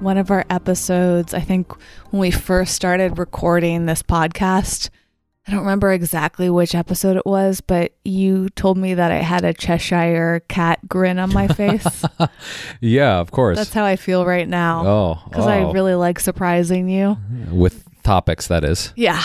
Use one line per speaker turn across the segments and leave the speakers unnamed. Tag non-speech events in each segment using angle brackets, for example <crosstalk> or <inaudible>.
one of our episodes, I think when we first started recording this podcast. I don't remember exactly which episode it was, but you told me that I had a Cheshire cat grin on my face. <laughs>
yeah, of course.
That's how I feel right now.
oh,
Because
oh.
I really like surprising you.
with topics that is.
Yeah.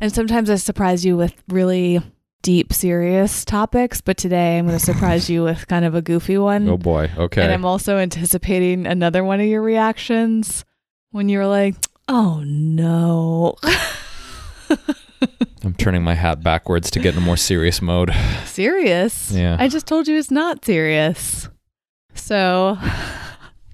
And sometimes I surprise you with really deep, serious topics, but today I'm going <laughs> to surprise you with kind of a goofy one.
Oh boy. Okay.
And I'm also anticipating another one of your reactions when you're like, oh no. <laughs>
I'm turning my hat backwards to get in a more serious mode. <laughs>
serious?
Yeah.
I just told you it's not serious. So,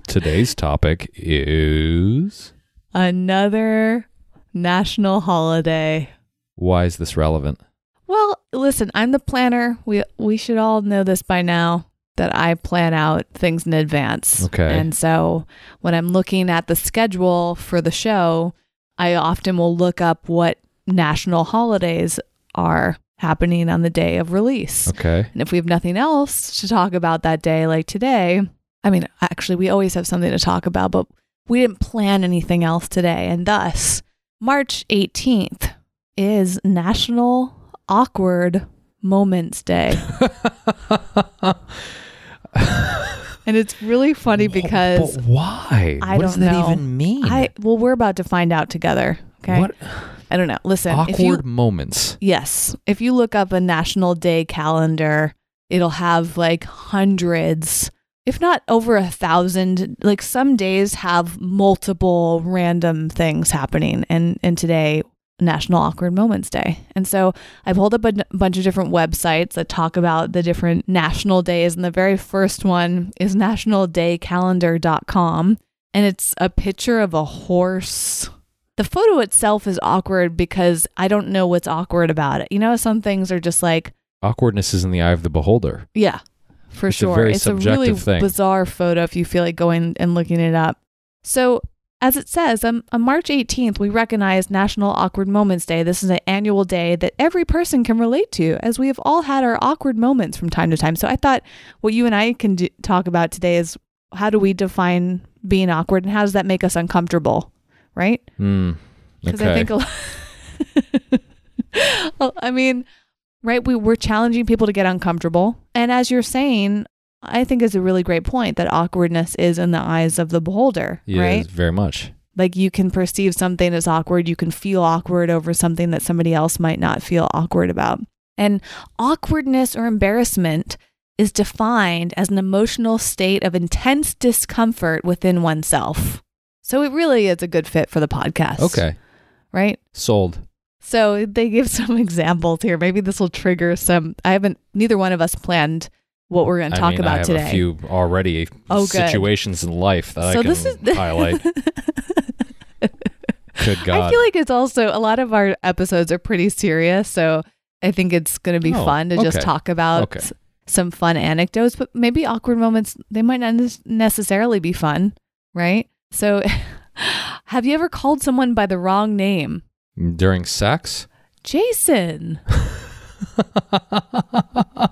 Today's topic is
another national holiday.
why is this relevant?
Well, listen, I'm the planner. We we should all know this by now that I plan out things in advance.
Okay.
And so when I'm looking at the schedule for the show, I often will look up what national holidays are happening on the day of release.
Okay.
And if we have nothing else to talk about that day like today, I mean, actually we always have something to talk about, but we didn't plan anything else today. And thus, March 18th is National Awkward Moments Day. <laughs> and it's really funny because
But why?
I
what does
don't
that
know.
even mean?
I well, we're about to find out together. Okay.
What
I don't know. Listen, if
awkward
you
moments?
yes, if you look up a national day calendar, it'll have like hundreds, if not over a thousand. Like some days have multiple random things happening, and and today National Awkward Moments Day. And so I pulled up a n- bunch of different websites that talk about the different national days. And the very first one is nationaldaycalendar.com. And it's a picture of a horse. The photo itself is awkward because I don't know what's awkward about it. You know, some things are just like,
Awkwardness is in the eye of the beholder.
yeah, for
It's a
sure.
very
it's a really
subjective thing.
bizarre photo if you feel like going and looking it up. So, as it says, um, on March 18th, we recognize National Awkward Moments Day. This is an annual day that every person can relate to, as we have all had our awkward moments from time to time. So, I thought what you and I can do, talk about today is how do we define being awkward and how does that make us uncomfortable, right?
Hmm.
Because
okay.
I think a lot. <laughs> I mean, right? We we're challenging people to get uncomfortable, and as you're saying, I think is a really great point that awkwardness is in the eyes of the beholder,
Yeah,
right?
very much.
Like you can perceive something as awkward, you can feel awkward over something that somebody else might not feel awkward about, and awkwardness or embarrassment is defined as an emotional state of intense discomfort within oneself. So it really is a good fit for the podcast.
Okay.
Right?
Sold.
So they give <laughs> some examples here. Maybe this will trigger some. I haven't. Neither one of us planned what we're going to talk
mean,
about
I have
today.
a few already
Oh, good.
situations in life that
so
I can
this is
highlight. <laughs> Good God.
I feel like it's also a lot of our episodes are pretty serious. So I think it's going to be
Oh,
fun to just talk about
Okay.
some fun anecdotes, but maybe awkward moments. They might not necessarily be fun, right? So, <laughs> have you ever called someone by the wrong name?
During sex?
Jason. <laughs>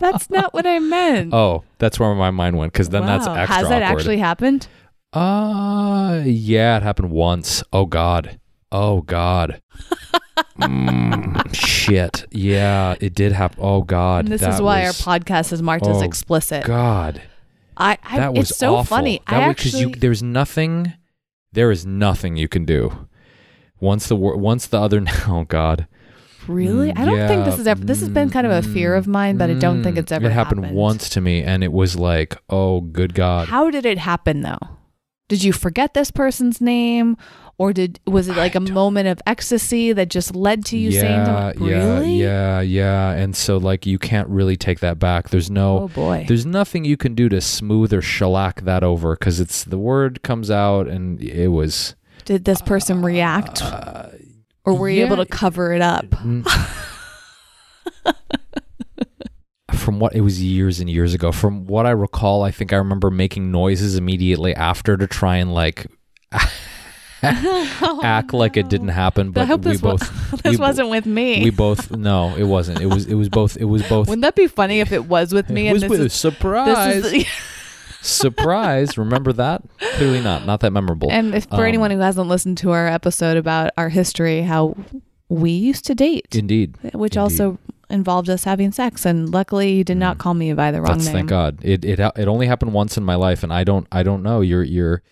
That's not what I meant.
Oh, that's where my mind went because then that's
Wow.
extra
Has that
awkward.
actually happened?
Uh, yeah, it happened once. Oh God. Oh God. <laughs> mm, shit. Yeah, it did happen. Oh God.
And this is why
was-
our podcast is marked as
oh,
explicit.
God.
I, I
That was
it's so
awful.
funny.
That
I
was
actually
you there's nothing. There is nothing you can do. Once the once the other. <laughs> Oh God.
Really. I don't think this
Yeah,
is ever. This has been kind of a fear of mine, but I don't think
mm,
it's ever
It happened, once to me, and it was like, oh, good God.
How did it happen though? Did you forget this person's name, or did was it like
I
a
don't-
moment of ecstasy that just led to you saying,
yeah,
to "Really?
yeah, yeah, yeah. And so, like, you can't really take that back. There's no.
Oh boy.
There's nothing you can do to smooth or shellac that over because it's the word comes out and it was
Did this person react,
Uh,
or were you able to cover it up?
Mm-hmm. <laughs> From what it was years and years ago. From what I recall, I think I remember making noises immediately after to try and like <laughs> oh, act like it didn't happen.
But I hope
we
this,
both <laughs>
this
we-
wasn't with me.
we both no, it wasn't. It was it was both it was both.
Wouldn't that be funny if it was with me?
it was
and
with
this
a
is,
surprise.
this is
surprise. Remember that? Clearly not. Not that memorable.
and if, for
Um,
anyone who hasn't listened to our episode about our history, how we used to date,
Indeed.
which
indeed.
also involved us having sex, and luckily you did not
Mm.
call me by the wrong
That's
name.
thank God. It it it only happened once in my life, and I don't I don't know. You're you're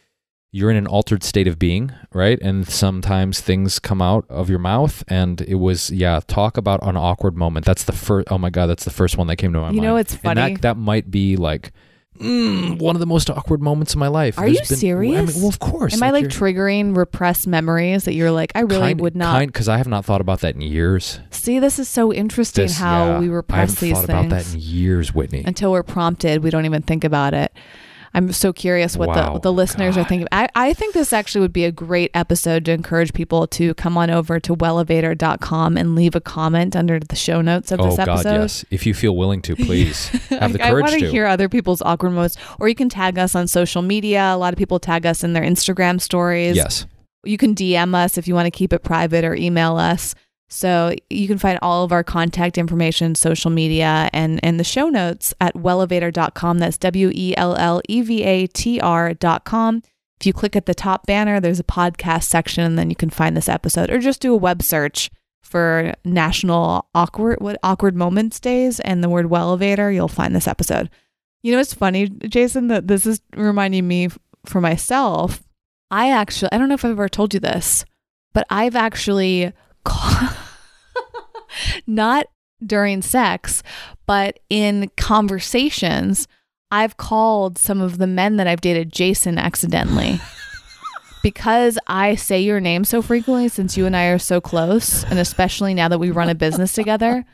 you're in an altered state of being, right? And sometimes things come out of your mouth, and it was yeah. Talk about an awkward moment. That's the first. Oh my God, that's the first one that came to my mind.
You know, it's
And
funny.
that that might be like. Mm, one of the most awkward moments of my life.
Are
There's
you serious?
I mean, well, of course.
Am I like triggering repressed memories that you're like, I really
kind,
would not
because I have not thought about that in years.
see? This is so interesting
This-
how
yeah,
we
I
repress
haven't
these
thought
things
about that in years, Whitney.
until we're prompted. We don't even think about it. I'm so curious what
Wow.
the, the listeners are thinking. I, I think this actually would be a great episode to encourage people to come on over to wellevator.com and leave a comment under the show notes of
oh
this
God,
episode.
yes. If you feel willing to, <laughs> please have the
Like, I
courage
want
to.
to hear other people's awkward moments, or you can tag us on social media. A lot of people tag us in their Instagram stories.
Yes.
You can DM us if you want to keep it private or email us. So you can find all of our contact information, social media, and, and the show notes at wellevator.com. That's W E L L E V A T R.com. If you click at the top banner, there's a podcast section, and then you can find this episode, or just do a web search for National Awkward what Awkward Moments Days and the word Wellevator. You'll find this episode. You know, it's funny, Jason, that this is reminding me for myself. I actually, I don't know if I've ever told you this, but I've actually <laughs> ca- not during sex, but in conversations, I've called some of the men that I've dated Jason accidentally. <laughs> because I say your name so frequently since you and I are so close, and especially now that we run a business together,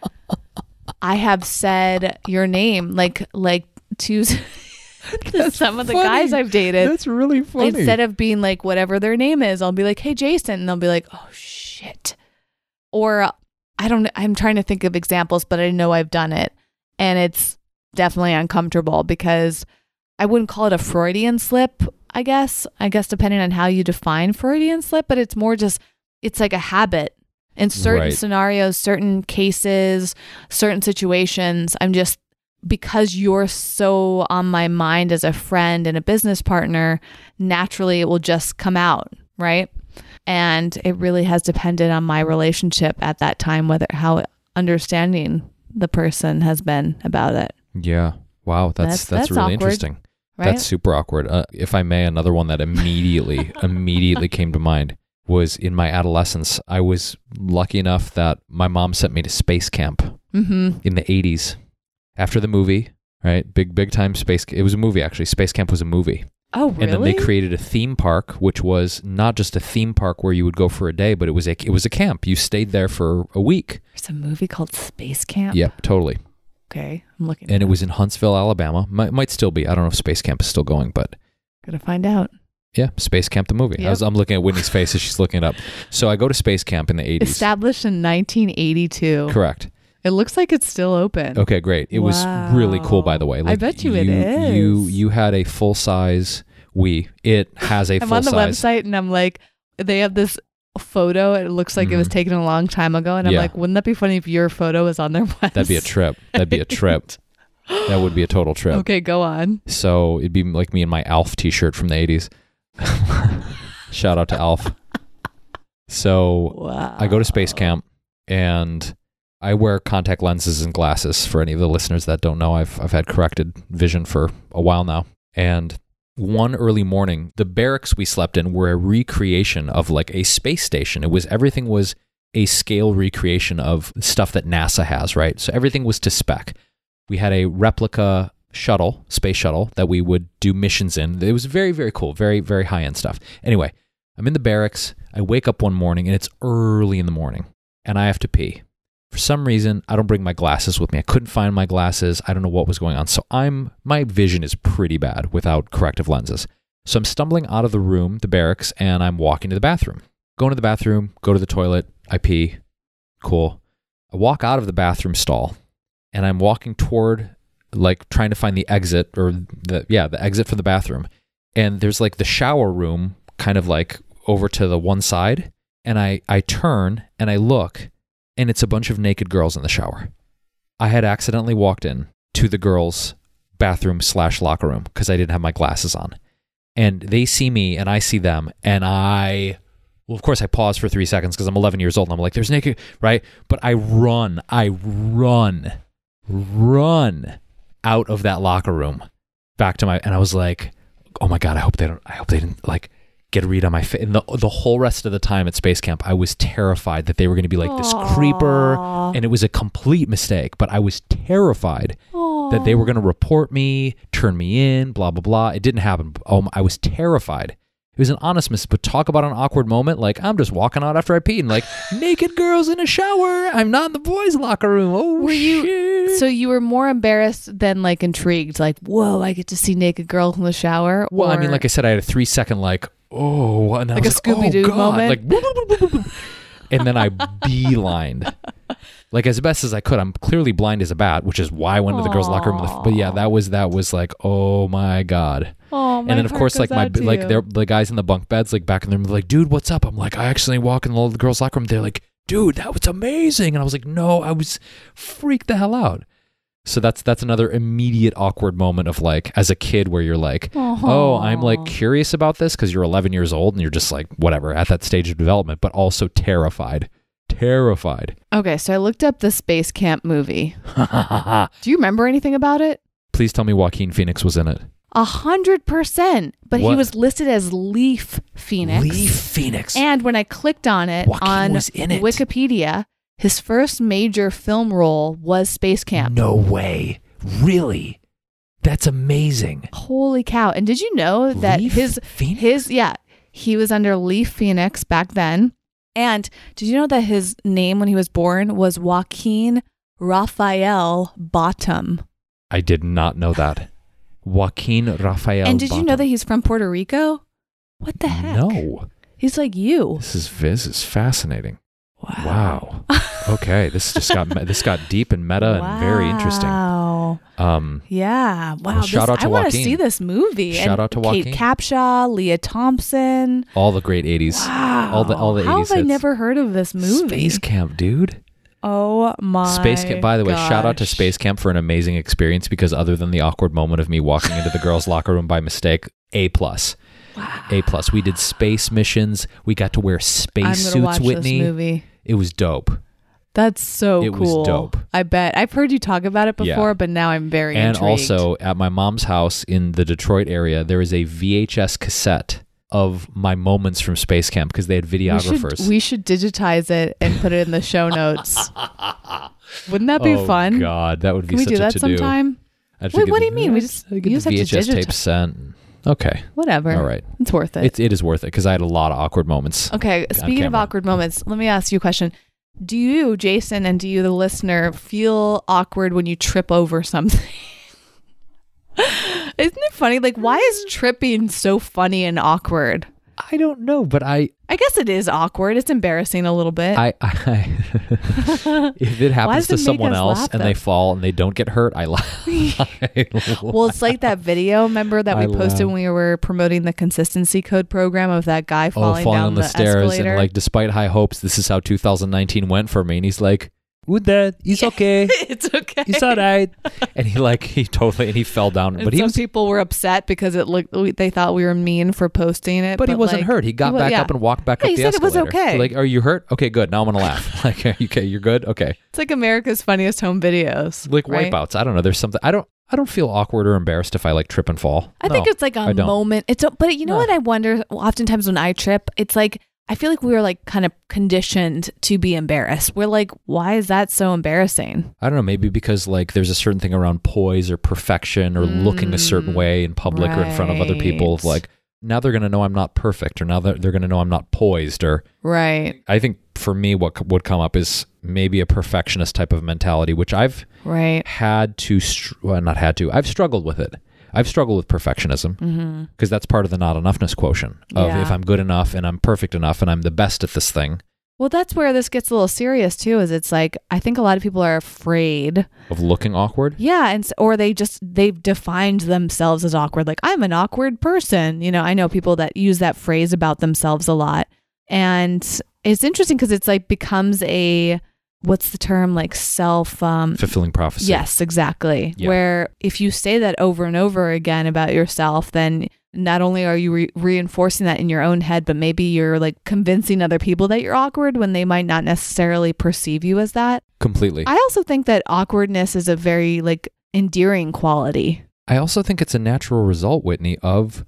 I have said your name like like to, <laughs> to some of the guys I've dated.
That's really funny.
Instead of being like whatever their name is, I'll be like, "Hey, Jason," and they'll be like, "Oh shit," or I don't. I'm trying to think of examples, but I know I've done it, and it's definitely uncomfortable because I wouldn't call it a Freudian slip. I guess. I guess depending on how you define Freudian slip, but it's more just it's like a habit in certain
Right.
scenarios, certain cases, certain situations. I'm just because you're so on my mind as a friend and a business partner, naturally it will just come out, right? And it really has depended on my relationship at that time, whether how understanding the person has been about it,
yeah. Wow. That's
That's-
that's,
that's
really
awkward,
interesting.
right?
That's super awkward. Uh, if I may, another one that immediately <laughs> immediately came to mind was in my adolescence. I was lucky enough that my mom sent me to space camp
mm-hmm.
in the 80s after the movie, right? Big big time space it was a movie actually. Space Camp was a movie.
Oh, really?
And then they created a theme park which was not just a theme park where you would go for a day, but it was a it was a camp. You stayed there for a week.
There's a movie called Space Camp.
Yep, totally.
Okay, I'm looking.
And
it
it was in Huntsville, Alabama. Might, might still be. I don't know if Space Camp is still going, but
gonna find out.
yeah, Space Camp the movie. I was, I'm looking at Whitney's face as she's looking it up. So I go to Space Camp in the 80s.
Established in 1982.
Correct.
It looks like it's still open.
Okay, great. It was really cool, by the way.
Wow. I bet you it
you, You you had a full size we. It has a <laughs>
I'm on the
size.
website and I'm like, they have this photo. It looks like it was
Mhm.
taken a long time ago, and I'm
Yeah.
like, wouldn't that be funny if your photo was on their website? <laughs>
That'd be a trip. That'd be a trip. <laughs> that would be a total trip.
Okay, go on.
So it'd be like me in my Alf T-shirt from the '80s. Shout out to Alf. So
Wow.
I go to space camp and I wear contact lenses and glasses. For any of the listeners that don't know, I've I've had corrected vision for a while now. And one early morning, the barracks we slept in were a recreation of like a space station. It was everything was a scale recreation of stuff that NASA has, right? So everything was to spec. We had a replica shuttle, space shuttle that we would do missions in. It was very very cool, very very high end stuff. Anyway, I'm in the barracks. I wake up one morning and it's early in the morning and I have to pee. For some reason, I don't bring my glasses with me. I couldn't find my glasses. I don't know what was going on. So I'm my vision is pretty bad without corrective lenses. So I'm stumbling out of the room, the barracks, and I'm walking to the bathroom. Go into the bathroom, go to the toilet, I pee. Cool. I walk out of the bathroom stall and I'm walking toward like trying to find the exit or the yeah, the exit for the bathroom. And there's like the shower room kind of like over to the one side and I I turn and I look and it's a bunch of naked girls in the shower. I had accidentally walked in to the girls' bathroom slash locker room because I didn't have my glasses on. And they see me and I see them and I well, of course, I pause for three seconds because I'm 11 years old and I'm like, there's naked, right? But I run, I run, run out of that locker room back to my, and I was like, oh my God, I hope they don't, I hope they didn't like get a read on my face. And the, the whole rest of the time at space camp, I was terrified that they were going to be like this creeper. And it was a complete mistake, but I was terrified that they were going to report me, turn me in, blah, blah, blah. It didn't happen. Oh, I was terrified. It was an honest mistake, but talk about an awkward moment. Like, I'm just walking out after I peed and like, <laughs> naked girls in a shower. I'm not in the boys' locker room. Oh,
Were you-
shit.
So you were more embarrassed than like intrigued, like, whoa, I get to see naked girls in the shower.
Well, I mean, like I said, I had a three second like, oh, and I
Like a Scooby-Doo
oh, God,
moment?
like, and then I beelined, <laughs> like as best as I could. I'm clearly blind as a bat, which is why I went to the girls' locker room. But yeah, that was that was like, oh my god.
oh, my
and then of course, like my like the guys in the bunk beds, like back in the room, like, dude, what's up? I'm like, I actually walk in the girls' locker room. They're like, dude, that was amazing, and I was like, no, I was freaked the hell out. So that's that's another immediate awkward moment of like as a kid where you're like, oh, I'm like curious about this because you're 11 years old and you're just like whatever at that stage of development, but also terrified, terrified.
Okay, so I looked up the Space Camp movie. <laughs> Do you remember anything about it?
Please tell me Joaquin Phoenix was in it.
A hundred percent. But he was listed as Leaf Phoenix.
Leaf Phoenix.
And when I clicked on it
Joaquin
on
it.
Wikipedia, his first major film role was Space Camp.
No way. Really? That's amazing.
Holy cow. And did you know that
Leaf
his
Phoenix?
his yeah, he was under Leaf Phoenix back then. And did you know that his name when he was born was Joaquin Rafael Bottom?
I did not know that. <laughs> Joaquin Rafael.
and did you know that he's from Puerto Rico? What the heck?
No.
He's like you.
This is this is fascinating.
Wow.
Wow. <laughs> okay, this just got this got deep and meta and very interesting.
Wow.
Um,
Yeah. Wow.
Well, shout
this-
out to
I want to see this movie.
Shout
And
out to Joaquin.
Kate Capshaw, Lea Thompson.
all the great '80s.
Wow.
All the all the
How
80s
have I never heard of this movie?
Space Camp, dude.
Oh my.
Space Camp. By the way, shout out to. Space Camp for an amazing experience because other than the awkward moment of me walking into the girls' <laughs> locker room by mistake, A plus. A plus. We did space missions. We got to wear space suits,
watch
Whitney.
this movie.
It was dope.
That's so
It was
cool.
dope.
I bet. I've heard you talk about it
Yeah.
before, but now I'm very
and
intrigued.
also at my mom's house in the Detroit area, there is a VHS cassette of my moments from Space Camp because they had
we
videographers.
should, we should digitize it and put it in the show notes. <laughs> Wouldn't that be
oh,
fun?
God, that would be
Can we
such
do
a
that
to-do.
sometime?
I'd have
Wait, what do you mean? We just- you just have to
VHS tape
digitize-
sent. Okay,
Whatever.
all right.
It's worth it.
It, it is worth it because I had a lot of awkward moments.
Okay, speaking of awkward moments, let me ask you a question. Do you, Jason, and do you, the listener, feel awkward when you trip over something? <laughs> Isn't it funny? Like, why is tripping so funny and awkward?
I don't know, but I,
I guess it is awkward. It's embarrassing a little bit.
I, I <laughs> if it happens to
it
someone else
laugh,
and
though?
they fall and they don't get hurt, I laugh. <laughs>
well, it's like that video, remember that we
I
posted
laugh.
when we were promoting the consistency code program of that guy
oh,
falling,
falling
down
on the,
the,
stairs
escalator?
and like, despite high hopes, this is how 2019 went for me. And he's like, "Would that? He's okay. <laughs>
it's okay.
He's all right." <laughs> And he like he totally and he fell down,
And
but he
some
was
people were upset because it looked. They thought we were mean for posting it,
But he wasn't
like,
hurt. He got
wa-
back
yeah.
up and walked back
Yeah,
up
he
the
said it was
escalator.
okay.
Like, are you hurt? Okay, good. Now I'm gonna laugh. <laughs> like, are you okay, you're good. Okay.
It's like America's funniest home videos.
Like
right?
wipeouts. I don't know. There's something. I don't. I don't feel awkward or embarrassed if I like trip and fall.
I think it's like a moment. It's a, but you know
No.
what I wonder oftentimes when I trip, it's like I feel like we were like kind of conditioned to be embarrassed. We're like, why is that so embarrassing?
I don't know. Maybe because like there's a certain thing around poise or perfection or looking a certain
Mm,
way in public or in front of other people. Of like now they're gonna know I'm not perfect, or now that they're gonna know I'm not poised. Or
Right.
I think for me, what c- would come up is maybe a perfectionist type of mentality, which I've
Right.
had to, str- well, not had to. I've struggled with it I've struggled with perfectionism
Mm-hmm.
because that's part of the not enoughness quotient of
Yeah.
if I'm good enough and I'm perfect enough and I'm the best at this thing
Well, that's where this gets a little serious too. Is it's like I think a lot of people are afraid
of looking awkward.
Yeah, and or they just they've defined themselves as awkward. Like I'm an awkward person. You know, I know people that use that phrase about themselves a lot, and it's interesting because it's like becomes a what's the term like self um
Fulfilling prophecy.
yes exactly
Yeah.
where if you say that over and over again about yourself then not only are you re- reinforcing that in your own head but maybe you're like convincing other people that you're awkward when they might not necessarily perceive you as that
Completely.
I also think that awkwardness is a very like endearing quality.
I also think it's a natural result, Whitney, of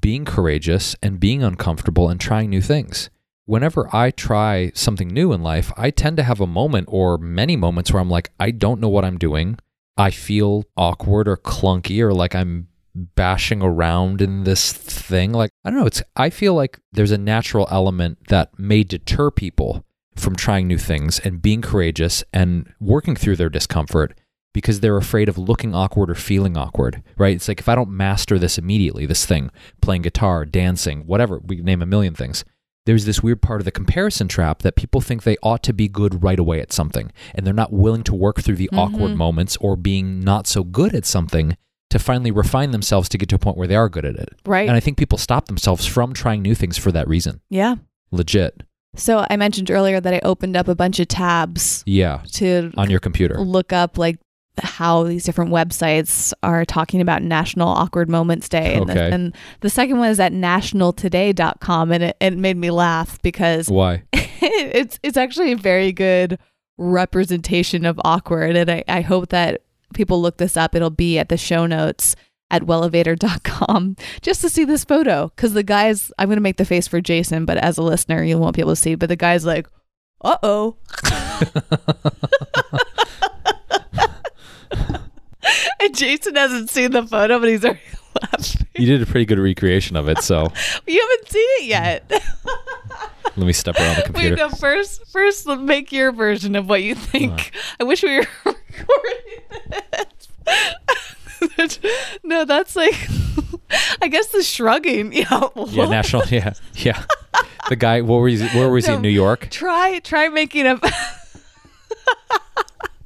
being courageous and being uncomfortable and trying new things. Whenever I try something new in life, I tend to have a moment or many moments where I'm like, I don't know what I'm doing. I feel awkward or clunky or like I'm bashing around in this thing. Like, I don't know. It's, I feel like there's a natural element that may deter people from trying new things and being courageous and working through their discomfort because they're afraid of looking awkward or feeling awkward, right? It's like if I don't master this immediately, this thing, playing guitar, dancing, whatever, we name a million things. There's this weird part of the comparison trap that people think they ought to be good right away at something, and they're not willing to work through the awkward
Mhm.
moments or being not so good at something to finally refine themselves to get to a point where they are good at it.
Right.
And I think people stop themselves from trying new things for that reason.
yeah.
Legit.
So I mentioned earlier that I opened up a bunch of tabs
Yeah.
to
On your computer.
look up like how these different websites are talking about National Awkward Moments Day. And, the, and the second one is at nationaltoday.com and it, it made me laugh because
Why? <laughs>
it's it's actually a very good representation of awkward and I, I hope that people look this up it'll be at the show notes at wellevator.com <laughs> just to see this photo because the guy's i'm going to make the face for jason but as a listener you won't be able to see but the guy's like uh-oh <laughs> and jason hasn't seen the photo but he's already <laughs> laughing
You did a pretty good recreation of it, so <laughs>
you haven't seen it yet mm.
let me step around the <laughs>
Wait,
computer.
no, first, first, make your version of what you think. I wish we were recording this. no, that's like, I guess the shrugging. Yeah,
Yeah, national. Yeah, yeah. The guy. What were he? Where was he? In New York.
Try, try making a.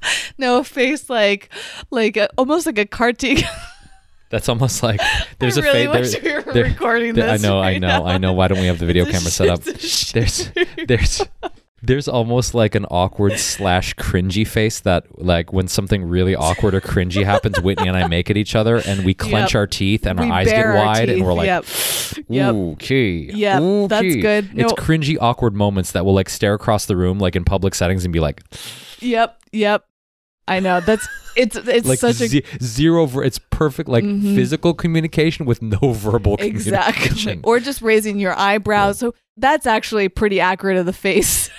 <laughs> no, face like, like a, almost like a cartoon. <laughs>
That's almost like <laughs> there's
I
a
really we were recording
I
this
know, I know,
now.
I know. Why don't we have the video camera set up? There's, there's, there's almost like an awkward slash cringy face that, like, when something really awkward or cringy happens, Whitney and I make at each other, and we clench
Yep.
our teeth and
We
our eyes get
our
wide, and we're like,
yep. Yep.
Okay.
That's
okay."
good.
It's cringy, awkward moments that will like stare across the room, like in public settings, and be like,
Yep. Yep. I know. That's it's it's
like
such a
ze- zero. Ver- it's perfect, like
Mhm.
physical communication with no verbal
exactly or just raising your eyebrows. So that's actually pretty accurate of the face.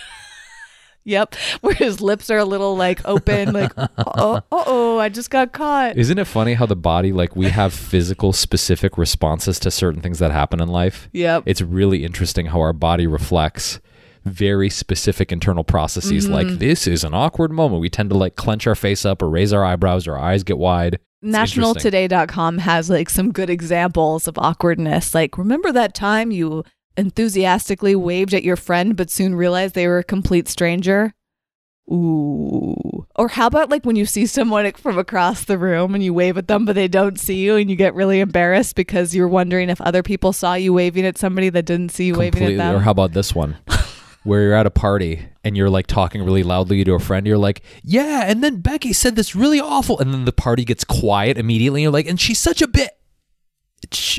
<laughs> yep, where his lips are a little like open, like <laughs> oh oh, I just got caught.
Isn't it funny how the body, like, we have <laughs> physical specific responses to certain things that happen in life?
Yep.
It's really interesting how our body reflects very specific internal processes. Like,
Mm-hmm.
this is an awkward moment. We tend to like clench our face up or raise our eyebrows, or our eyes get wide.
Nationaltoday.com has like some good examples of awkwardness. Like, remember that time you enthusiastically waved at your friend but soon realized they were a complete stranger? Ooh. Or how about like when you see someone <laughs> from across the room and you wave at them but they don't see you and you get really embarrassed because you're wondering if other people saw you waving at somebody that didn't see you waving at them?
Or how about this one? <laughs> Where you're at a party and you're like talking really loudly to a friend, you're like, "Yeah," and then Becky said this really awful, and then the party gets quiet immediately. And you're like, "And she's such a bit."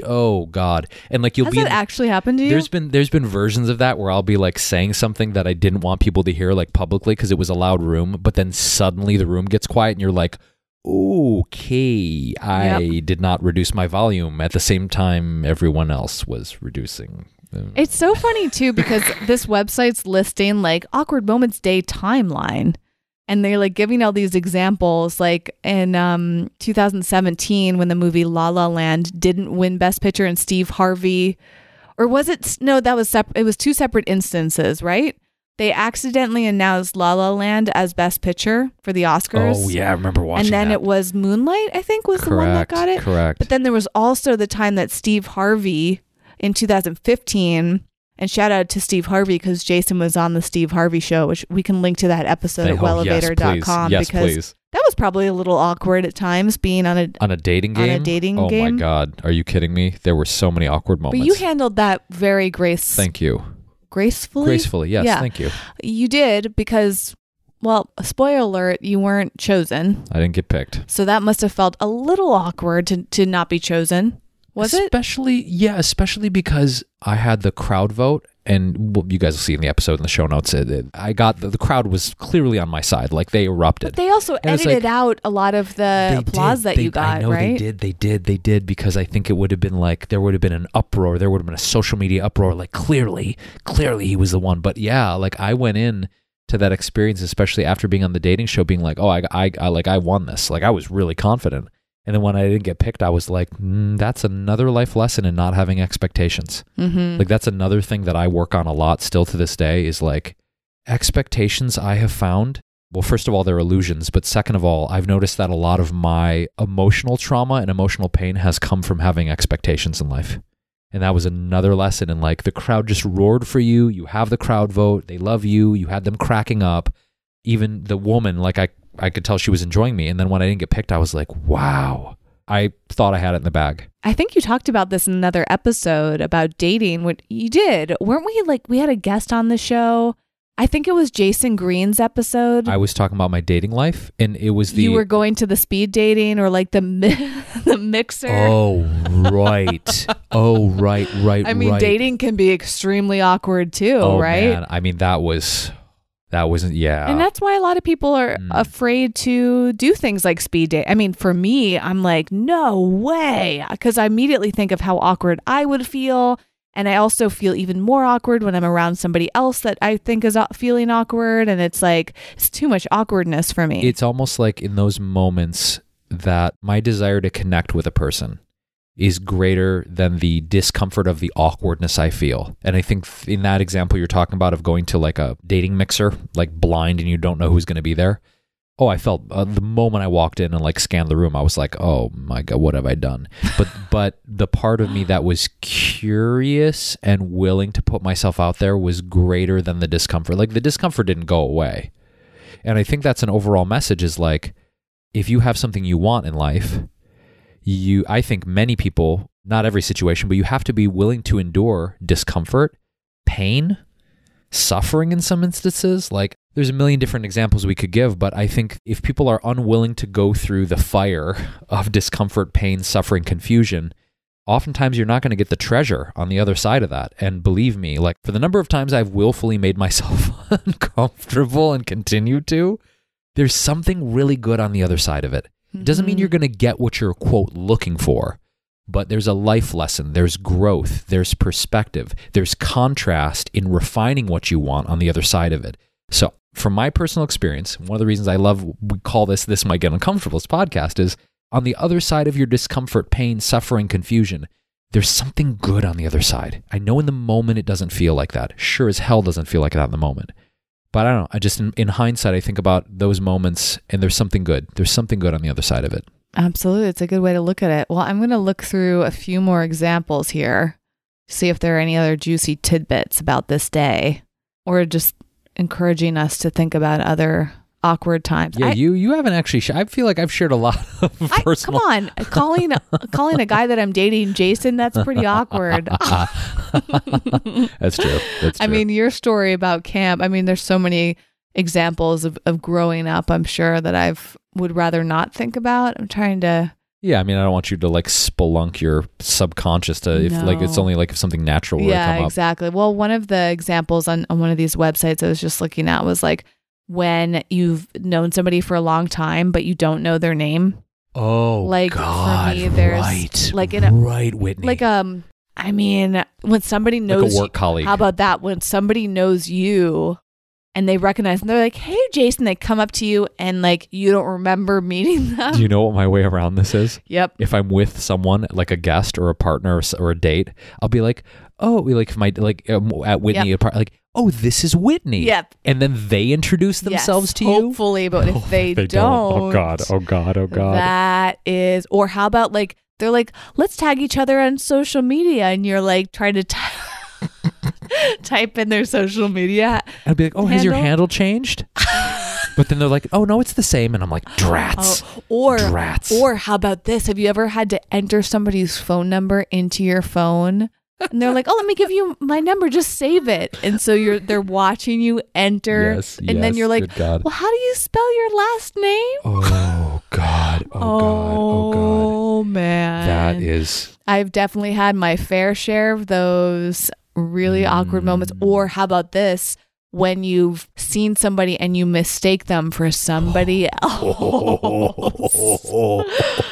Oh God! And like you'll
Has
be
that actually happened to you?
There's been there's been versions of that where I'll be like saying something that I didn't want people to hear like publicly because it was a loud room, but then suddenly the room gets quiet and you're like, okay, I did not reduce my volume at the same time everyone else was reducing.
It's so funny too because <laughs> this website's listing like awkward moments day timeline. And they're like giving all these examples, like in um, 2017 when the movie La La Land didn't win Best Picture, and Steve Harvey, or was it? No, that was sep- It was two separate instances, right? they accidentally announced La La Land as Best Picture for the Oscars.
Oh yeah, I remember watching that.
and then
that.
it was Moonlight, I think, was the one that got it.
Correct.
But then there was also the time that Steve Harvey in 2015, and shout out to Steve Harvey because Jason was on the Steve Harvey show, which we can link to that episode at
yes,
wellevator.com.
Yes,
because
please.
that was probably a little awkward at times being on a.
On a dating game.
on a dating
oh
game?
my god, are you kidding me? There were so many awkward moments.
But you handled that very grace,
Thank you.
gracefully.
Gracefully, yes.
Yeah.
Thank you.
You did because, well, spoiler alert, you weren't chosen.
I didn't get picked.
So that must have felt a little awkward to, to not be chosen. Was it?
especially, yeah, especially because I had the crowd vote, and you guys will see in the episode in the show notes. It, it- I got the, the crowd was clearly on my side, like they erupted.
But they also
And
edited
like-
out a lot of the applause
did.
that
They-
you got,
I know
right?
they did. They did. They did because I think it would have been like there would have been an uproar. There would have been a social media uproar. Like clearly, clearly he was the one. But yeah, like I went in to that experience, especially after being on the dating show, being like, oh, I, I, I like I won this. Like I was really confident. And then when I didn't get picked, I was like, mm, that's another life lesson in not having expectations.
Mm-hmm.
Like that's another thing that I work on a lot still to this day is like expectations I have found. Well, first of all, they're illusions, but second of all, I've noticed that a lot of my emotional trauma and emotional pain has come from having expectations in life. And that was another lesson And like the crowd just roared for you. You have the crowd vote. They love you. You had them cracking up. Even the woman, like I, I could tell she was enjoying me. And then when I didn't get picked, I was like, wow. I thought I had it in the bag.
I think you talked about this in another episode about dating. What you did, weren't we? Like we had a guest on the show. I think it was Jason Green's episode.
I was talking about my dating life, and it was the
you were going to the speed dating or like the mi- <laughs> the mixer.
Oh right. oh right, right, <laughs>
I mean,
right.
dating can be extremely awkward too,
Oh
right?
man, I mean that was that wasn't yeah.
And that's why a lot of people are
Mm.
afraid to do things like speed date. I mean, for me, I'm like, no way. Because I immediately think of how awkward I would feel. And I also feel even more awkward when I'm around somebody else that I think is feeling awkward. And it's like, it's too much awkwardness for me.
it's almost like in those moments that my desire to connect with a person is greater than the discomfort of the awkwardness I feel. And I think in that example you're talking about of going to like a dating mixer, like blind and you don't know who's going to be there. Oh, I felt uh, the moment I walked in and like scanned the room, I was like, "Oh my god, what have I done?" But <laughs> but the part of me that was curious and willing to put myself out there was greater than the discomfort. Like the discomfort didn't go away. And I think that's an overall message is like if you have something you want in life, you I think many people, not every situation, but you have to be willing to endure discomfort, pain, suffering in some instances. Like there's a million different examples we could give, but I think if people are unwilling to go through the fire <laughs> of discomfort, pain, suffering, confusion, oftentimes you're not going to get the treasure on the other side of that. And believe me, like for the number of times I've willfully made myself <laughs> uncomfortable and continue to, there's something really good on the other side of it. It doesn't mean you're mm-hmm. going to get what you're, quote, looking for, but there's a life lesson, there's growth, there's perspective, there's contrast in refining what you want on the other side of it. So, from my personal experience, one of the reasons I love, we call this, this might get uncomfortable, this podcast is on the other side of your discomfort, pain, suffering, confusion, there's something good on the other side. I know in the moment it doesn't feel like that. Sure as hell doesn't feel like that in the moment. But I don't know. I just, in, in hindsight, I think about those moments and there's something good. There's something good on the other side of it.
Absolutely. It's a good way to look at it. Well, I'm going to look through a few more examples here, see if there are any other juicy tidbits about this day or just encouraging us to think about other awkward times.
Yeah,
I,
you you haven't actually. Sh- I feel like I've shared a lot <laughs> of
I-
personal.
come on, <laughs> calling calling a guy that I'm dating Jason, that's pretty awkward. <laughs>
That's true. That's true.
I mean, your story about camp, I mean, there's so many examples of, of growing up, I'm sure, that I've would rather not think about. I'm trying to
yeah. I mean, I don't want you to like spelunk your subconscious to if like it's only like if something natural were to
yeah
come up.
exactly well one of the examples on, on one of these websites i was just looking at was like when you've known somebody for a long time but you don't know their name?
Oh,
Like, for me, there's,
right,
like, in a-
right, Whitney,
like um i mean when somebody
like
knows
a work colleague.
how about that? When somebody knows you and they recognize and they're like hey jason they come up to you and like you don't remember <laughs> meeting them.
Do you know what my way around this is?
yep.
If I'm with someone like a guest or a partner or a date, I'll be like, oh, like if my like um, at Whitney apart, like oh, this is Whitney.
Yep.
And then they introduce themselves
Yes,
to you.
Hopefully, but if
Oh,
they, don't,
Oh God. Oh God. Oh God.
That is, or how about like they're like, let's tag each other on social media, and you're like trying to t- <laughs> type in their social media.
I'd be like, oh, has your
handle?
handle changed? <laughs> but then they're like, oh no, it's the same, and I'm like, drats.
Oh, or
Drats.
or how about this? Have you ever had to enter somebody's phone number into your phone? And they're like, "Oh, let me give you my number. Just save it." And so you're they're watching you enter,
Yes,
and then you're like,
God.
"Well, how do you spell your last name?"
Oh God. Oh God. Oh God.
Oh, man,
That is
I've definitely had my fair share of those really awkward moments.
Mm.
Or how about this? When you've seen somebody and you mistake them for somebody <laughs> else.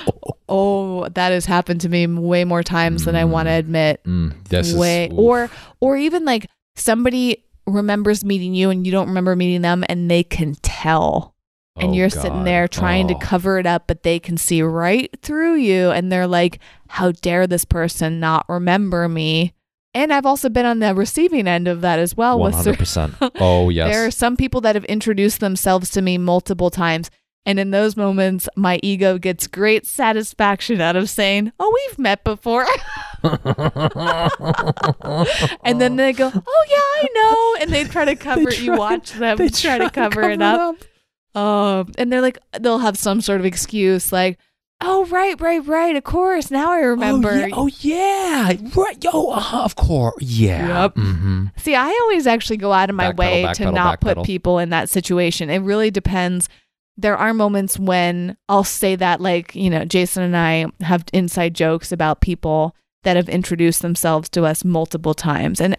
<laughs> oh, that has happened to me way more times than I want to admit.
Mm, this
way
is
or or even like somebody remembers meeting you and you don't remember meeting them and they can tell and
Oh,
you're sitting there trying to
Oh.
cover it up, but they can see right through you. And they're like, how dare this person not remember me? And I've also been on the receiving end of that as well.
Hundred percent. <laughs> Oh yes.
There are some people that have introduced themselves to me multiple times. And in those moments, my ego gets great satisfaction out of saying, Oh, we've met before. <laughs> and then they go, Oh, yeah, I know. And they try to cover it. You watch them
they
try, to cover, it up. Um, and they're like, they'll have some sort of excuse like, Oh, right, right, right. Of course. Now I remember.
Oh yeah, oh, yeah. right. Yo, uh-huh, of course. Yeah.
Yep.
hmm
See, I always actually go out of my
Backpedal,
way to
backpedal,
not put
backpedal.
people in that situation. It really depends. There are moments when I'll say that, like, you know, Jason and I have inside jokes about people that have introduced themselves to us multiple times. And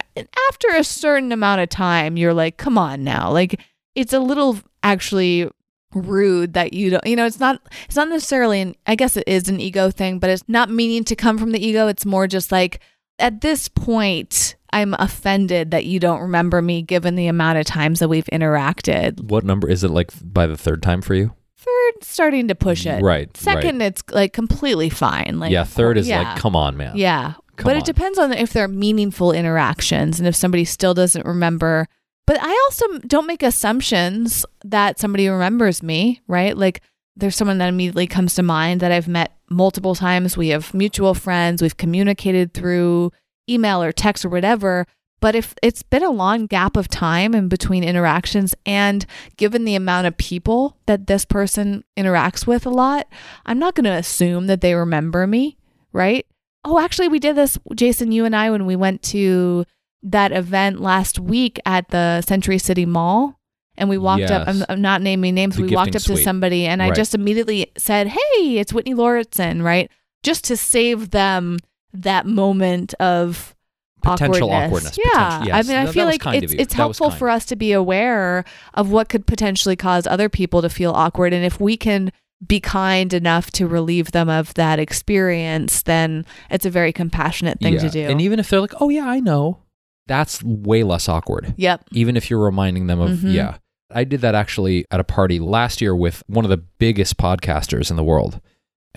after a certain amount of time, you're like, come on now. Like, it's a little actually rude that you don't you know it's not it's not necessarily an i guess it is an ego thing but it's not meaning to come from the ego it's more just like at this point i'm offended that you don't remember me given the amount of times that we've interacted
What number is it? Like by the third time for you?
third starting to push it
Right.
second it's like completely fine like
yeah. Third is
yeah.
like, come on, man.
yeah
Come
but
on.
it depends on if they're meaningful interactions and if somebody still doesn't remember but i also don't make assumptions that somebody remembers me right like there's someone that immediately comes to mind that i've met multiple times we have mutual friends we've communicated through email or text or whatever but if it's been a long gap of time in between interactions and given the amount of people that this person interacts with a lot i'm not going to assume that they remember me right Oh, actually, we did this, Jason, you and I, when we went to that event last week at the Century City Mall. And we walked up, I'm, I'm not naming names,
The
we walked up to somebody and I just immediately said, Hey, it's Whitney Lauritsen, right? Just to save them that moment of
Potential
awkwardness.
awkwardness,
Yeah.
yes.
I mean, I
That-
feel like it's, it's
That
helpful for us to be aware of what could potentially cause other people to feel awkward. And if we can be kind enough to relieve them of that experience, then it's a very compassionate thing to do.
And even if they're like, oh yeah, I know, that's way less awkward.
yep.
Even if you're reminding them of,
Mhm.
yeah. I did that actually at a party last year with one of the biggest podcasters in the world.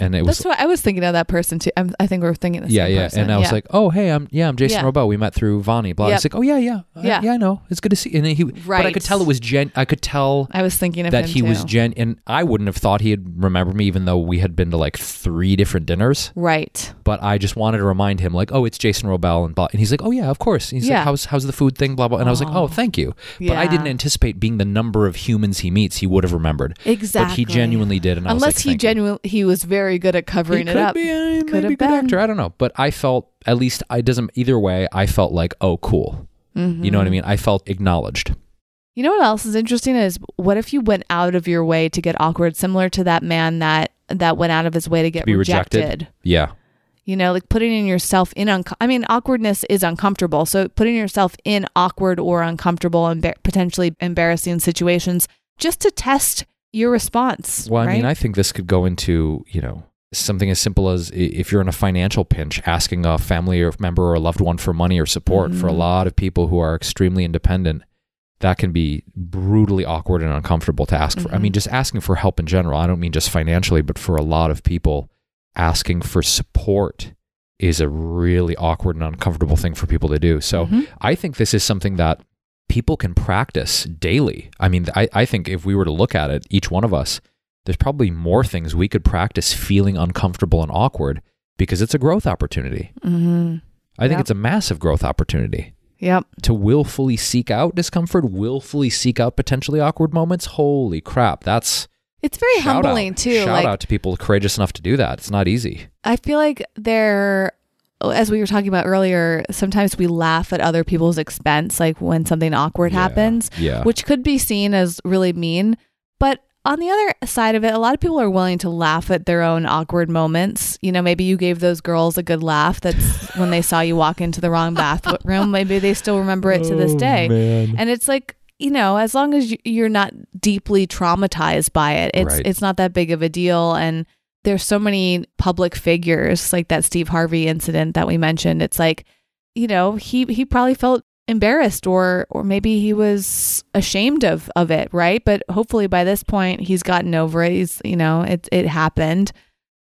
And it was
That's what I was thinking of that person too. I'm, I think we're thinking the
yeah,
same
yeah.
person.
And I was
Yeah.
like, oh, hey, I'm yeah, I'm Jason
Yeah.
Wrobel. We met through Vani. Blah.
Yep.
He's like, oh yeah, yeah, I-
Yeah.
yeah, I know. It's good to see. And then he, but I could tell it was gen. I could tell
I was thinking of
that he was
too.
gen. And I wouldn't have thought he'd remember me, even though we had been to like three different dinners.
right.
But I just wanted to remind him, like, oh, it's Jason Wrobel, and blah. And he's like, oh yeah, of course. And he's
Yeah.
like, how's how's the food thing, blah blah. And I was like,
Oh.
thank you. But I didn't anticipate being the number of humans he meets. He would have remembered.
Exactly.
But he genuinely did, and I was
Unless
like,
he genuinely he was very good at covering it up.
Be, uh,
Could have been.
actor. I don't know, but I felt at least I doesn't either way. I felt like oh cool. You know what I
Mhm.
mean? I felt acknowledged.
You know what else is interesting is what if you went out of your way to get awkward, similar to that man that that went out of his way to get
be rejected?
rejected.
Yeah,
You know, like putting in yourself in. Unco- I mean, awkwardness is uncomfortable. So putting yourself in awkward or uncomfortable and embar- potentially embarrassing situations just to test your response.
Well, I
right?
mean, I think this could go into you know something as simple as if you're in a financial pinch, asking a family or member or a loved one for money or support. For a
Mhm.
lot of people who are extremely independent, that can be brutally awkward and uncomfortable to ask for. I mean, just asking for help in general. I don't mean just financially, but for a lot of people, asking for support is a really awkward and uncomfortable thing for people to do. So
Mhm.
I think this is something that people can practice daily. I mean, I, I think if we were to look at it, each one of us, there's probably more things we could practice feeling uncomfortable and awkward because it's a growth opportunity.
Mm-hmm.
I think
Yep.
it's a massive growth opportunity
Yep.
to willfully seek out discomfort, willfully seek out potentially awkward moments. Holy crap, that's
It's very humbling
out.
too.
Shout
like
out to people courageous enough to do that. It's not easy.
I feel like they're as we were talking about earlier, sometimes we laugh at other people's expense, like when something awkward
Yeah,
happens,
Yeah.
which could be seen as really mean. But on the other side of it, a lot of people are willing to laugh at their own awkward moments. You know, maybe you gave those girls a good laugh. That's <laughs> when they saw you walk into the wrong bathroom. Maybe they still remember it to this
Oh,
day.
Man.
And it's like, you know, as long as you- you're not deeply traumatized by it, it's
Right.
it's not that big of a deal. And there's so many public figures like that Steve Harvey incident that we mentioned. It's like, you know, he he probably felt embarrassed or or maybe he was ashamed of of it, right? But hopefully by this point he's gotten over it. He's, you know, it it happened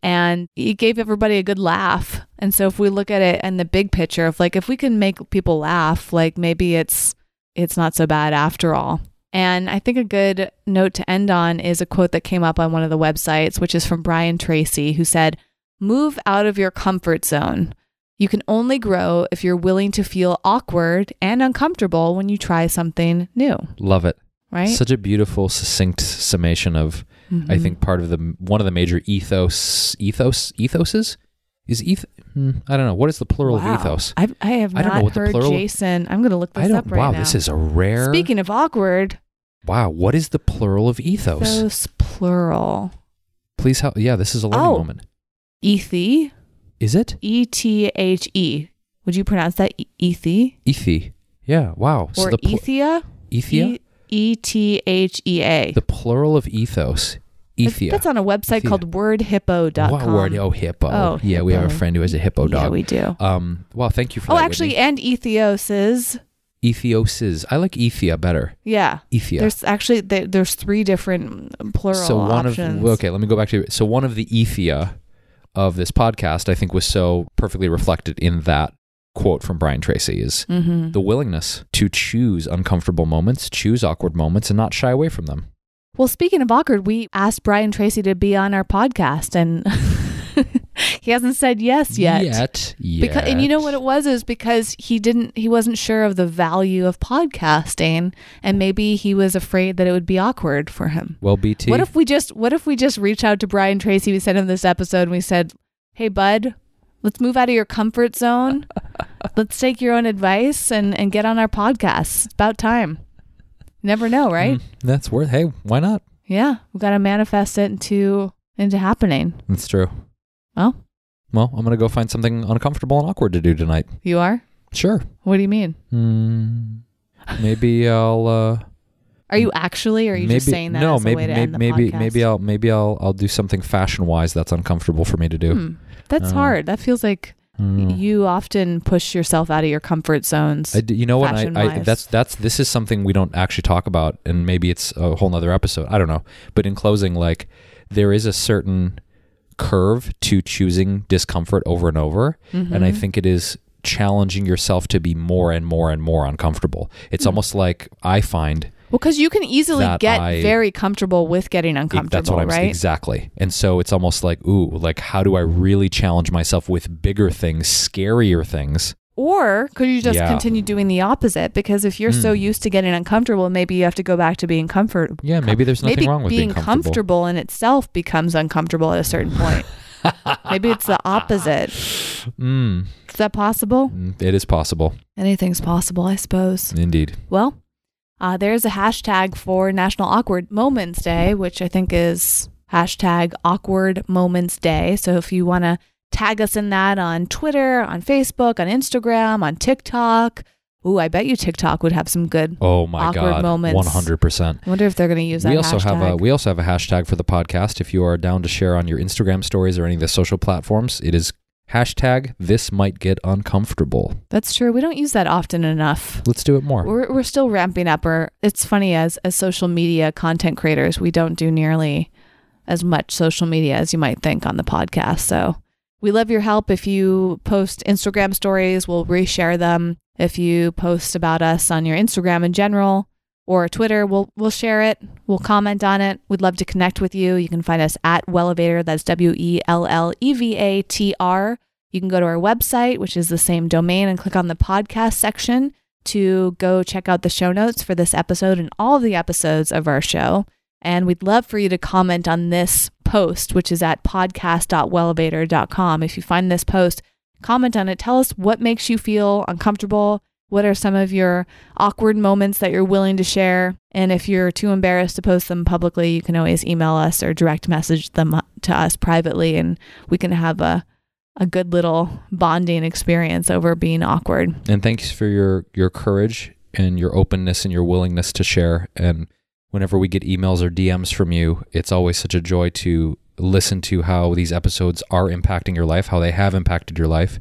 and he gave everybody a good laugh. And so if we look at it in the big picture of like if we can make people laugh, like maybe it's it's not so bad after all. And I think a good note to end on is a quote that came up on one of the websites, which is from Brian Tracy, who said, Move out of your comfort zone. You can only grow if you're willing to feel awkward and uncomfortable when you try something new,
Love it.
right?
Such a beautiful, succinct summation of I
Mhm.
think part of the one of the major ethos ethos ethoses is eth. hmm, I don't know what is the plural
Wow.
of ethos.
I've, I have
I don't know
not
what the
heard
plural-
Jason. I'm going to look this
I don't.
up right
wow,
now.
Wow, this is a rare.
Speaking of awkward,
wow, what is the plural of ethos?
ethos plural.
Please help. Yeah, this is a learning
Oh.
moment.
Ethi,
Is it
E T H E. Would you pronounce that Ethi
ethi? Yeah. Wow.
or
the pl-
Ethia?
ethia.
E T H E A.
the plural of ethos. Ethia.
That's on a website
Ethia.
called wordhippo.com.
What word? Oh, hippo.
Oh,
yeah, we have a friend who has a hippo dog.
Yeah, we do.
um. Well, thank you for
Oh,
that.
actually,
Whitney.
and Ethioses.
Ethioses. I like ethia better.
Yeah.
Ethia.
There's actually there, there's three different plural
so one
options.
of okay let me go back to so one of the ethia of this podcast i think was so perfectly reflected in that quote from brian tracy is
Mm-hmm.
the willingness to choose uncomfortable moments choose awkward moments and not shy away from them
Well, speaking of awkward, we asked Brian Tracy to be on our podcast, and <laughs> he hasn't said yes yet.
yet,
Because, and you know what it was is because he didn't he wasn't sure of the value of podcasting and maybe he was afraid that it would be awkward for him.
well bt
What if we just what if we just reach out to Brian Tracy, we sent him this episode and we said, Hey bud, let's move out of your comfort zone. <laughs> let's take your own advice and, and get on our podcast. It's about time. Never know, right?
Mm, that's worth hey why not
Yeah. We've got to manifest it into into happening.
that's true
Well,
well i'm gonna go find something uncomfortable and awkward to do tonight
you are?
sure
What do you mean?
mm, maybe i'll uh
Are you actually or are you
maybe
just saying that
no maybe maybe maybe,
podcast?
maybe i'll maybe i'll i'll do something fashion wise that's uncomfortable for me to do
Hmm. That's
Uh,
hard. That feels like
Mm.
you often push yourself out of your comfort zones.
I you know what? I, I that's that's this is something we don't actually talk about, and maybe it's a whole nother episode. I don't know. But in closing, like there is a certain curve to choosing discomfort over and over, and I
Mhm.
think it is challenging yourself to be more and more and more uncomfortable. It's
Hmm.
almost like I find
Well, because you can easily get
I-
very comfortable with getting uncomfortable,
that's what I'm
right?
exactly. And so it's almost like, ooh, like how do I really challenge myself with bigger things, scarier things?
Or could you just
Yeah.
continue doing the opposite? Because if you're so
Hmm.
used to getting uncomfortable, maybe you have to go back to being comfortable.
Yeah, maybe there's nothing
maybe
wrong with
being comfortable.
being comfortable.
in itself becomes uncomfortable at a certain point. <laughs> maybe it's the opposite.
Mm,
Is that possible?
mm, it is possible,
Anything's possible, I suppose.
indeed.
Well, uh, there's a hashtag for National Awkward Moments Day, which I think is hashtag Awkward Moments Day. So if you want to tag us in that on Twitter, on Facebook, on Instagram, on TikTok. Ooh, I bet you TikTok would have some good.
Oh my
Awkward
god,
moments.
one hundred percent.
I wonder if they're going to use that
We also
hashtag.
have a we also have a hashtag for the podcast. If you are down to share on your Instagram stories or any of the social platforms, it is hashtag This might get uncomfortable.
That's true. We don't use that often enough.
Let's do it more.
We're, we're still ramping up. Or it's funny as as social media content creators, we don't do nearly as much social media as you might think on the podcast. So We love your help. If you post Instagram stories, we'll reshare them. If you post about us on your Instagram in general or Twitter, we'll we'll share it. We'll comment on it. We'd love to connect with you. You can find us at Wellevatr. That's W E L L E V A T R. You can go to our website, which is the same domain, and click on the podcast section to go check out the show notes for this episode and all the episodes of our show. And we'd love for you to comment on this post, which is at podcast.wellevatr.com. If you find this post, comment on it. Tell us what makes you feel uncomfortable. What are some of your awkward moments that you're willing to share? And if you're too embarrassed to post them publicly, you can always email us or direct message them to us privately, and we can have a a good little bonding experience over being awkward.
And thanks for your your courage and your openness and your willingness to share. And whenever we get emails or DMs from you, it's always such a joy to listen to how these episodes are impacting your life, how they have impacted your life.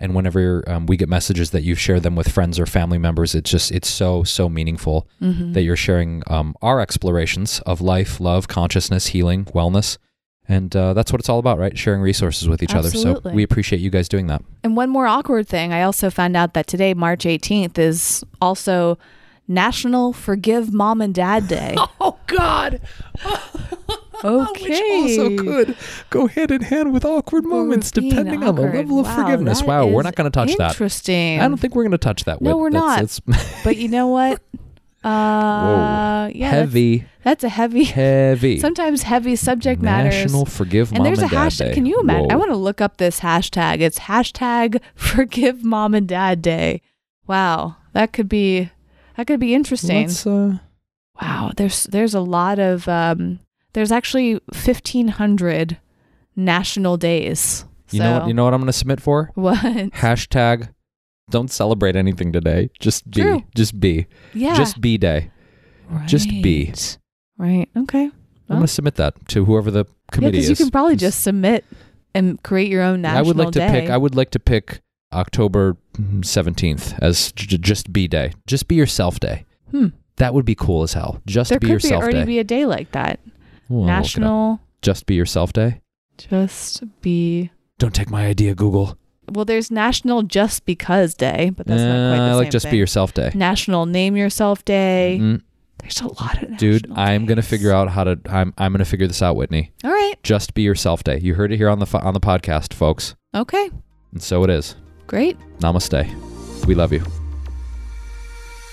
And whenever um, we get messages that you share them with friends or family members, it's just it's so so meaningful
Mm-hmm.
that you're sharing um, our explorations of life, love, consciousness, healing, wellness. And uh, that's what it's all about, right? Sharing resources with each other. So we appreciate you guys doing that.
And one more awkward thing, I also found out that today, March 18th, is also National Forgive Mom and Dad Day. <laughs>
Oh God! <laughs>
Okay. <laughs>
Which also could go hand in hand with awkward moments,
Being
depending on the
awkward.
level of
Wow,
forgiveness.
that
Wow, we're
is
not going to touch that.
Interesting.
I don't think we're going to touch that.
No,
Whit.
we're
That's-
not.
It's <laughs>
But you know what? <laughs> Uh, yeah, that's-
heavy,
That's, a heavy,
heavy.
sometimes heavy subject matters.
National Forgive
and
Mom
there's
and
a
Dad
hashtag.
Day.
Can you imagine? I
Whoa.
want to look up this hashtag. It's hashtag Forgive Mom and Dad Day. Wow, that could be that could be interesting.
Let's, uh,
Wow, there's there's a lot of um there's actually 1500 national days.
you know
So-
what? You know what I'm going to submit for?
what? <laughs>
Hashtag. Don't celebrate anything today. Just be.
True.
Just be.
Yeah.
Just be day. just be.
Right. Right. Okay.
I'm going to submit that to whoever the
yeah,
committee
because
is.
you can probably just submit and create your own national
I would like to
day.
pick. I would like to pick October 17th as j- just be day. Just be yourself day.
Hmm.
That would be cool as hell. Just
There
be
could be
yourself
already
day.
be a day like that.
Ooh, I'll look it up.
national
Just be yourself day.
just be
Don't take my idea, Google.
well. There's National Just Because Day, but that's not quite the
I
same
like just
thing.
be yourself day.
National Name Yourself Day.
Mm,
There's a lot of
dude,
national
I'm gonna
days.
figure out how to. I'm I'm gonna figure this out, Whitney.
All right.
Just be yourself day. You heard it here on the fo- on the podcast, folks.
Okay.
And so it is.
Great.
Namaste. We love you.